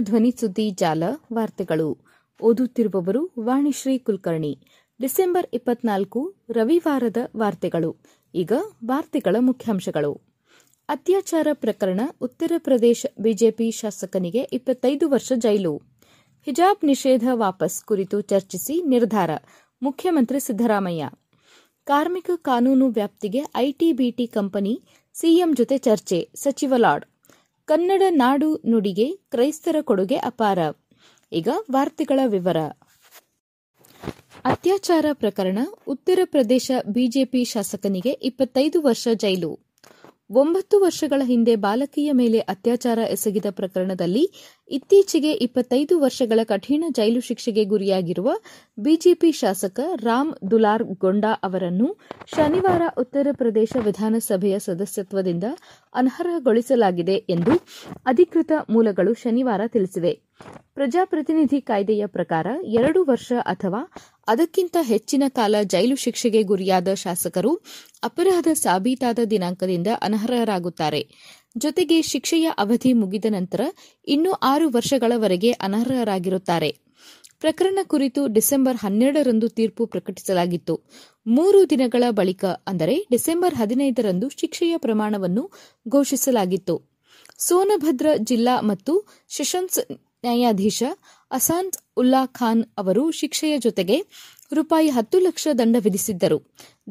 ಧ್ವನಿ ಸುದ್ದಿ ಜಾಲ ವಾರ್ತೆಗಳು. ಓದುತ್ತಿರುವವರು ವಾಣಿಶ್ರೀ ಕುಲಕರ್ಣಿ. ಡಿಸೆಂಬರ್ ಇಪ್ಪತ್ನಾಲ್ಕು, ರವಿವಾರದ ವಾರ್ತೆಗಳು. ಈಗ ವಾರ್ತೆಗಳ ಮುಖ್ಯಾಂಶಗಳು. ಅತ್ಯಾಚಾರ ಪ್ರಕರಣ ಉತ್ತರ ಪ್ರದೇಶ ಬಿಜೆಪಿ ಶಾಸಕನಿಗೆ ಇಪ್ಪತ್ತೈದು ವರ್ಷ ಜೈಲು. ಹಿಜಾಬ್ ನಿಷೇಧ ವಾಪಸ್ ಕುರಿತು ಚರ್ಚಿಸಿ ನಿರ್ಧಾರ. ಮುಖ್ಯಮಂತ್ರಿ ಸಿದ್ದರಾಮಯ್ಯ. ಕಾರ್ಮಿಕ ಕಾನೂನು ವ್ಯಾಪ್ತಿಗೆ ಐಟಿಬಿಟಿ ಕಂಪನಿ ಸಿಎಂ ಜೊತೆ ಚರ್ಚೆ, ಸಚಿವ ಲಾಡ್ ಕನ್ನಡ ನಾಡು ನುಡಿಗೆ ಕ್ರೈಸ್ತರ ಕೊಡುಗೆ ಅಪಾರ. ಈಗ ವಾರ್ತೆಗಳ ವಿವರ. ಅತ್ಯಾಚಾರ ಪ್ರಕರಣ, ಉತ್ತರ ಪ್ರದೇಶ ಬಿಜೆಪಿ ಶಾಸಕನಿಗೆ ಇಪ್ಪತ್ತೈದು ವರ್ಷ ಜೈಲು. ಒಂಬತ್ತು ವರ್ಷಗಳ ಹಿಂದೆ ಬಾಲಕಿಯ ಮೇಲೆ ಅತ್ಯಾಚಾರ ಎಸಗಿದ ಪ್ರಕರಣದಲ್ಲಿ ಇತ್ತೀಚೆಗೆ ಇಪ್ಪತ್ತೈದು ವರ್ಷಗಳ ಕಠಿಣ ಜೈಲು ಶಿಕ್ಷೆಗೆ ಗುರಿಯಾಗಿರುವ ಬಿಜೆಪಿ ಶಾಸಕ ರಾಮ್ ದುಲಾರ್ ಗೊಂಡಾ ಅವರನ್ನು ಶನಿವಾರ ಉತ್ತರ ಪ್ರದೇಶ ವಿಧಾನಸಭೆಯ ಸದಸ್ಯತ್ವದಿಂದ ಅನರ್ಹಗೊಳಿಸಲಾಗಿದೆ ಎಂದು ಅಧಿಕೃತ ಮೂಲಗಳು ಶನಿವಾರ ತಿಳಿಸಿವೆ. ಪ್ರಜಾಪ್ರತಿನಿಧಿ ಕಾಯ್ದೆಯ ಪ್ರಕಾರ ಎರಡು ವರ್ಷ ಅಥವಾ ಅದಕ್ಕಿಂತ ಹೆಚ್ಚಿನ ಕಾಲ ಜೈಲು ಶಿಕ್ಷೆಗೆ ಗುರಿಯಾದ ಶಾಸಕರು ಅಪರಾಧ ಸಾಬೀತಾದ ದಿನಾಂಕದಿಂದ ಅನರ್ಹರಾಗುತ್ತಾರೆ. ಜೊತೆಗೆ ಶಿಕ್ಷೆಯ ಅವಧಿ ಮುಗಿದ ನಂತರ ಇನ್ನೂ ಆರು ವರ್ಷಗಳವರೆಗೆ ಅನರ್ಹರಾಗಿರುತ್ತಾರೆ. ಪ್ರಕರಣ ಕುರಿತು ಡಿಸೆಂಬರ್ ಹನ್ನೆರಡರಂದು ತೀರ್ಪು ಪ್ರಕಟಿಸಲಾಗಿತ್ತು. ಮೂರು ದಿನಗಳ ಬಳಿಕ ಅಂದರೆ ಡಿಸೆಂಬರ್ ಹದಿನೈದರಂದು ಶಿಕ್ಷೆಯ ಪ್ರಮಾಣವನ್ನು ಘೋಷಿಸಲಾಗಿತ್ತು. ಸೋನಭದ್ರ ಜಿಲ್ಲಾ ಮತ್ತು ಸೆಷನ್ಸ್ ನ್ಯಾಯಾಧೀಶ ಅಸಾಂತ್ ಉಲ್ಲಾ ಖಾನ್ ಅವರು ಶಿಕ್ಷೆಯ ಜೊತೆಗೆ ರೂಪಾಯಿ ಹತ್ತು ಲಕ್ಷ ದಂಡ ವಿಧಿಸಿದ್ದರು.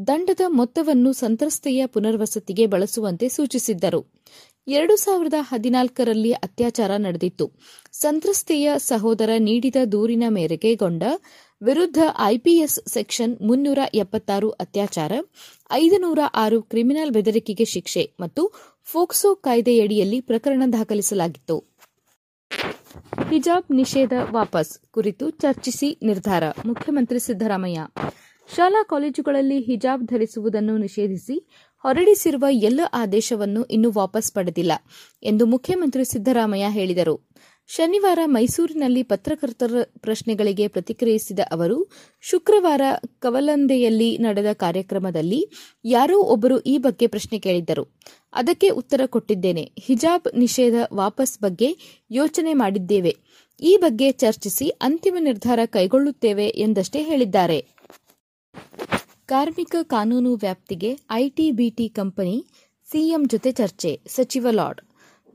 ದಂಡದ ಮೊತ್ತವನ್ನು ಸಂತ್ರಸ್ತೆಯ ಪುನರ್ವಸತಿಗೆ ಬಳಸುವಂತೆ ಸೂಚಿಸಿದ್ದರು. ಎರಡು ಸಾವಿರದ ಹದಿನಾಲ್ಕರಲ್ಲಿ ಅತ್ಯಾಚಾರ ನಡೆದಿತ್ತು. ಸಂತ್ರಸ್ತೆಯ ಸಹೋದರ ನೀಡಿದ ದೂರಿನ ಮೇರೆಗೆ ಗೊಂಡ ವಿರುದ್ಧ ಐಪಿಎಸ್ ಸೆಕ್ಷನ್ ಮುನ್ನೂರ ಎಪ್ಪತ್ತಾರು ಅತ್ಯಾಚಾರ, ಐದುನೂರ ಆರು ಕ್ರಿಮಿನಲ್ ಬೆದರಿಕೆಗೆ ಶಿಕ್ಷೆ ಮತ್ತು ಫೋಕ್ಸೋ ಕಾಯ್ದೆಯಡಿಯಲ್ಲಿ ಪ್ರಕರಣ ದಾಖಲಿಸಲಾಗಿತ್ತು. ಹಿಜಾಬ್ ನಿಷೇಧ ವಾಪಸ್ ಕುರಿತು ಚರ್ಚಿಸಿ ನಿರ್ಧಾರ. ಮುಖ್ಯಮಂತ್ರಿ ಸಿದ್ದರಾಮಯ್ಯ. ಶಾಲಾ ಕಾಲೇಜುಗಳಲ್ಲಿ ಹಿಜಾಬ್ ಧರಿಸುವುದನ್ನು ನಿಷೇಧಿಸಿ ಹೊರಡಿಸಿರುವ ಎಲ್ಲ ಆದೇಶವನ್ನು ಇನ್ನೂ ವಾಪಸ್ ಪಡೆದಿಲ್ಲ ಎಂದು ಮುಖ್ಯಮಂತ್ರಿ ಸಿದ್ದರಾಮಯ್ಯ ಹೇಳಿದರು. ಶನಿವಾರ ಮೈಸೂರಿನಲ್ಲಿ ಪತ್ರಕರ್ತರ ಪ್ರಶ್ನೆಗಳಿಗೆ ಪ್ರತಿಕ್ರಿಯಿಸಿದ ಅವರು, ಶುಕ್ರವಾರ ಕವಲಂದೆಯಲ್ಲಿ ನಡೆದ ಕಾರ್ಯಕ್ರಮದಲ್ಲಿ ಯಾರೋ ಒಬ್ಬರು ಈ ಬಗ್ಗೆ ಪ್ರಶ್ನೆ ಕೇಳಿದ್ದರು. ಅದಕ್ಕೆ ಉತ್ತರ ಕೊಟ್ಟಿದ್ದೇನೆ. ಹಿಜಾಬ್ ನಿಷೇಧ ವಾಪಸ್ ಬಗ್ಗೆ ಯೋಚನೆ ಮಾಡಿದ್ದೇವೆ. ಈ ಬಗ್ಗೆ ಚರ್ಚಿಸಿ ಅಂತಿಮ ನಿರ್ಧಾರ ಕೈಗೊಳ್ಳುತ್ತೇವೆ ಎಂದಷ್ಟೇ ಹೇಳಿದ್ದಾರೆ. ಕಾರ್ಮಿಕ ಕಾನೂನು ವ್ಯಾಪ್ತಿಗೆ ಐಟಿಬಿಟಿ ಕಂಪನಿ ಸಿಎಂ ಜೊತೆ ಚರ್ಚೆ. ಸಚಿವ ಲಾಡ್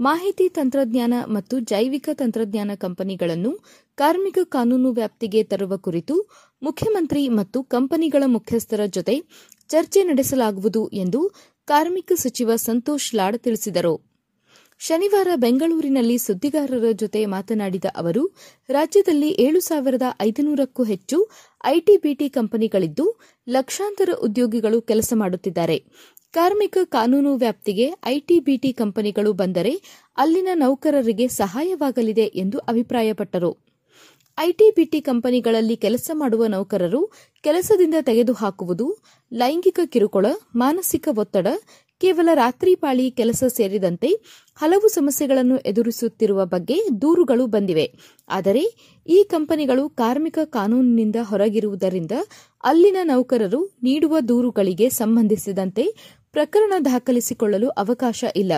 ಮಾಹಿತಿ ತಂತ್ರಜ್ಞಾನ ಮತ್ತು ಜೈವಿಕ ತಂತ್ರಜ್ಞಾನ ಕಂಪನಿಗಳನ್ನು ಕಾರ್ಮಿಕ ಕಾನೂನು ವ್ಯಾಪ್ತಿಗೆ ತರುವ ಕುರಿತು ಮುಖ್ಯಮಂತ್ರಿ ಮತ್ತು ಕಂಪನಿಗಳ ಮುಖ್ಯಸ್ಥರ ಜೊತೆ ಚರ್ಚೆ ನಡೆಸಲಾಗುವುದು ಎಂದು ಕಾರ್ಮಿಕ ಸಚಿವ ಸಂತೋಷ್ ಲಾಡ್ ತಿಳಿಸಿದರು. ಶನಿವಾರ ಬೆಂಗಳೂರಿನಲ್ಲಿ ಸುದ್ದಿಗಾರರ ಜೊತೆ ಮಾತನಾಡಿದ ಅವರು, ರಾಜ್ಯದಲ್ಲಿ ಏಳು ಸಾವಿರದ ಐದುನೂರಕ್ಕೂ ಹೆಚ್ಚು ಐಟಿಬಿಟಿ ಕಂಪನಿಗಳಿದ್ದು ಲಕ್ಷಾಂತರ ಉದ್ಯೋಗಿಗಳು ಕೆಲಸ ಮಾಡುತ್ತಿದ್ದಾರೆ. ಕಾರ್ಮಿಕ ಕಾನೂನು ವ್ಯಾಪ್ತಿಗೆ ಐಟಿಬಿಟಿ ಕಂಪನಿಗಳು ಬಂದರೆ ಅಲ್ಲಿನ ನೌಕರರಿಗೆ ಸಹಾಯವಾಗಲಿದೆ ಎಂದು ಅಭಿಪ್ರಾಯಪಟ್ಟರು. ಐಟಿಬಿಟಿ ಕಂಪನಿಗಳಲ್ಲಿ ಕೆಲಸ ಮಾಡುವ ನೌಕರರು ಕೆಲಸದಿಂದ ತೆಗೆದುಹಾಕುವುದು, ಲೈಂಗಿಕ ಕಿರುಕುಳ, ಮಾನಸಿಕ ಒತ್ತಡ, ಕೇವಲ ರಾತ್ರಿ ಪಾಳಿ ಕೆಲಸ ಸೇರಿದಂತೆ ಹಲವು ಸಮಸ್ಯೆಗಳನ್ನು ಎದುರಿಸುತ್ತಿರುವ ಬಗ್ಗೆ ದೂರುಗಳು ಬಂದಿವೆ. ಆದರೆ ಈ ಕಂಪನಿಗಳು ಕಾರ್ಮಿಕ ಕಾನೂನಿನಿಂದ ಹೊರಗಿರುವುದರಿಂದ ಅಲ್ಲಿನ ನೌಕರರು ನೀಡುವ ದೂರುಗಳಿಗೆ ಸಂಬಂಧಿಸಿದಂತೆ ಪ್ರಕರಣ ದಾಖಲಿಸಿಕೊಳ್ಳಲು ಅವಕಾಶ ಇಲ್ಲ.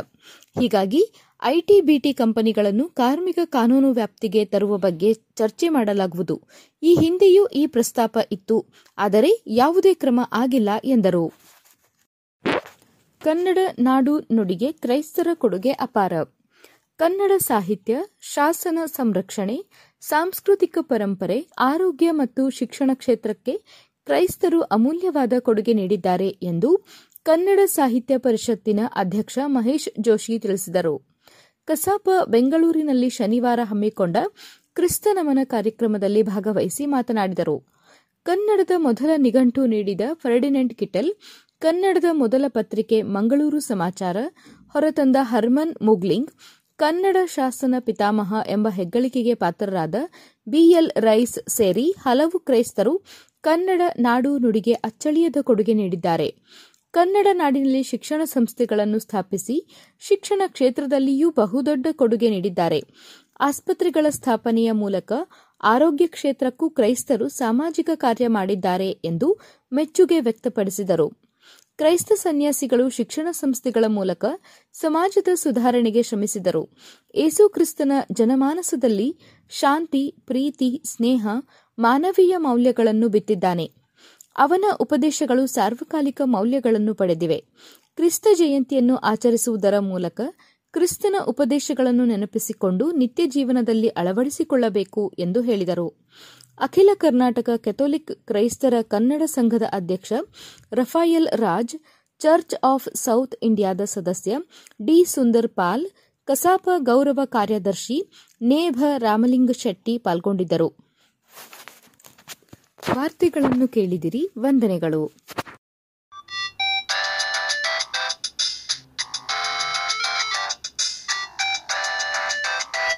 ಹೀಗಾಗಿ ಐಟಿಬಿಟಿ ಕಂಪನಿಗಳನ್ನು ಕಾರ್ಮಿಕ ಕಾನೂನು ವ್ಯಾಪ್ತಿಗೆ ತರುವ ಬಗ್ಗೆ ಚರ್ಚೆ ಮಾಡಲಾಗುವುದು. ಈ ಹಿಂದೆಯೂ ಈ ಪ್ರಸ್ತಾಪ ಇತ್ತು. ಆದರೆ, ಯಾವುದೇ ಕ್ರಮ ಆಗಿಲ್ಲ ಎಂದರು. ಕನ್ನಡ ನಾಡು ನುಡಿಗೆ ಕ್ರೈಸ್ತರ ಕೊಡುಗೆ ಅಪಾರ. ಕನ್ನಡ ಸಾಹಿತ್ಯ, ಶಾಸನ ಸಂರಕ್ಷಣೆ, ಸಾಂಸ್ಕೃತಿಕ ಪರಂಪರೆ, ಆರೋಗ್ಯ ಮತ್ತು ಶಿಕ್ಷಣ ಕ್ಷೇತ್ರಕ್ಕೆ ಕ್ರೈಸ್ತರು ಅಮೂಲ್ಯವಾದ ಕೊಡುಗೆ ನೀಡಿದ್ದಾರೆ ಎಂದು ಕನ್ನಡ ಸಾಹಿತ್ಯ ಪರಿಷತ್ತಿನ ಅಧ್ಯಕ್ಷ ಮಹೇಶ್ ಜೋಶಿ ತಿಳಿಸಿದರು. ಕಸಾಪ, ಬೆಂಗಳೂರಿನಲ್ಲಿ ಶನಿವಾರ ಹಮ್ಮಿಕೊಂಡ ಕ್ರಿಸ್ತ ನಮನ ಕಾರ್ಯಕ್ರಮದಲ್ಲಿ ಭಾಗವಹಿಸಿ ಮಾತನಾಡಿದರು. ಕನ್ನಡದ ಮೊದಲ ನಿಘಂಟು ನೀಡಿದ ಫರ್ಡಿನೆಂಟ್ ಕಿಟಲ್, ಕನ್ನಡದ ಮೊದಲ ಪತ್ರಿಕೆ ಮಂಗಳೂರು ಸಮಾಚಾರ, ಹೊರತಂದ ಹರ್ಮನ್ ಮುಗ್ಲಿಂಗ್, ಕನ್ನಡ ಶಾಸನ ಪಿತಾಮಹ ಎಂಬ ಹೆಗ್ಗಳಿಕೆಗೆ ಪಾತ್ರರಾದ ಬಿಎಲ್ ರೈಸ್ ಸೇರಿ ಹಲವು ಕ್ರೈಸ್ತರು ಕನ್ನಡ ನಾಡು ನುಡಿಗೆ ಅಚ್ಚಳಿಯದ ಕೊಡುಗೆ ನೀಡಿದ್ದಾರೆ. ಕನ್ನಡ ನಾಡಿನಲ್ಲಿ ಶಿಕ್ಷಣ ಸಂಸ್ಥೆಗಳನ್ನು ಸ್ಥಾಪಿಸಿ ಶಿಕ್ಷಣ ಕ್ಷೇತ್ರದಲ್ಲಿಯೂ ಬಹುದೊಡ್ಡ ಕೊಡುಗೆ ನೀಡಿದ್ದಾರೆ. ಆಸ್ಪತ್ರೆಗಳ ಸ್ಥಾಪನೆಯ ಮೂಲಕ ಆರೋಗ್ಯ ಕ್ಷೇತ್ರಕ್ಕೂ ಕ್ರೈಸ್ತರು ಸಾಮಾಜಿಕ ಕಾರ್ಯ ಮಾಡಿದ್ದಾರೆ ಎಂದು ಮೆಚ್ಚುಗೆ ವ್ಯಕ್ತಪಡಿಸಿದರು. ಕ್ರೈಸ್ತ ಸನ್ಯಾಸಿಗಳು ಶಿಕ್ಷಣ ಸಂಸ್ಥೆಗಳ ಮೂಲಕ ಸಮಾಜದ ಸುಧಾರಣೆಗೆ ಶ್ರಮಿಸಿದರು. ಏಸು ಕ್ರಿಸ್ತನ ಜನಮಾನಸದಲ್ಲಿ ಶಾಂತಿ, ಪ್ರೀತಿ, ಸ್ನೇಹ, ಮಾನವೀಯ ಮೌಲ್ಯಗಳನ್ನು ಬಿತ್ತಿದ್ದಾನೆ. ಅವನ ಉಪದೇಶಗಳು ಸಾರ್ವಕಾಲಿಕ ಮೌಲ್ಯಗಳನ್ನು ಪಡೆದಿವೆ. ಕ್ರಿಸ್ತ ಜಯಂತಿಯನ್ನು ಆಚರಿಸುವುದರ ಮೂಲಕ ಕ್ರಿಸ್ತನ ಉಪದೇಶಗಳನ್ನು ನೆನಪಿಸಿಕೊಂಡು ನಿತ್ಯ ಜೀವನದಲ್ಲಿ ಅಳವಡಿಸಿಕೊಳ್ಳಬೇಕು ಎಂದು ಹೇಳಿದರು. ಅಖಿಲ ಕರ್ನಾಟಕ ಕೆಥೋಲಿಕ್ ಕ್ರೈಸ್ತರ ಕನ್ನಡ ಸಂಘದ ಅಧ್ಯಕ್ಷ Raphael Raj, church of south ಇಂಡಿಯಾದ ಸದಸ್ಯ ಡಿ ಸುಂದರ್ ಪಾಲ್, ಕಸಾಪ ಗೌರವ ಕಾರ್ಯದರ್ಶಿ ನೇಭ ರಾಮಲಿಂಗ ಶೆಟ್ಟಿ ಪಾಲ್ಗೊಂಡಿದ್ದರು. ವಾರ್ತೆಗಳನ್ನು ಕೇಳಿದಿರಿ ವಂದನೆಗಳು.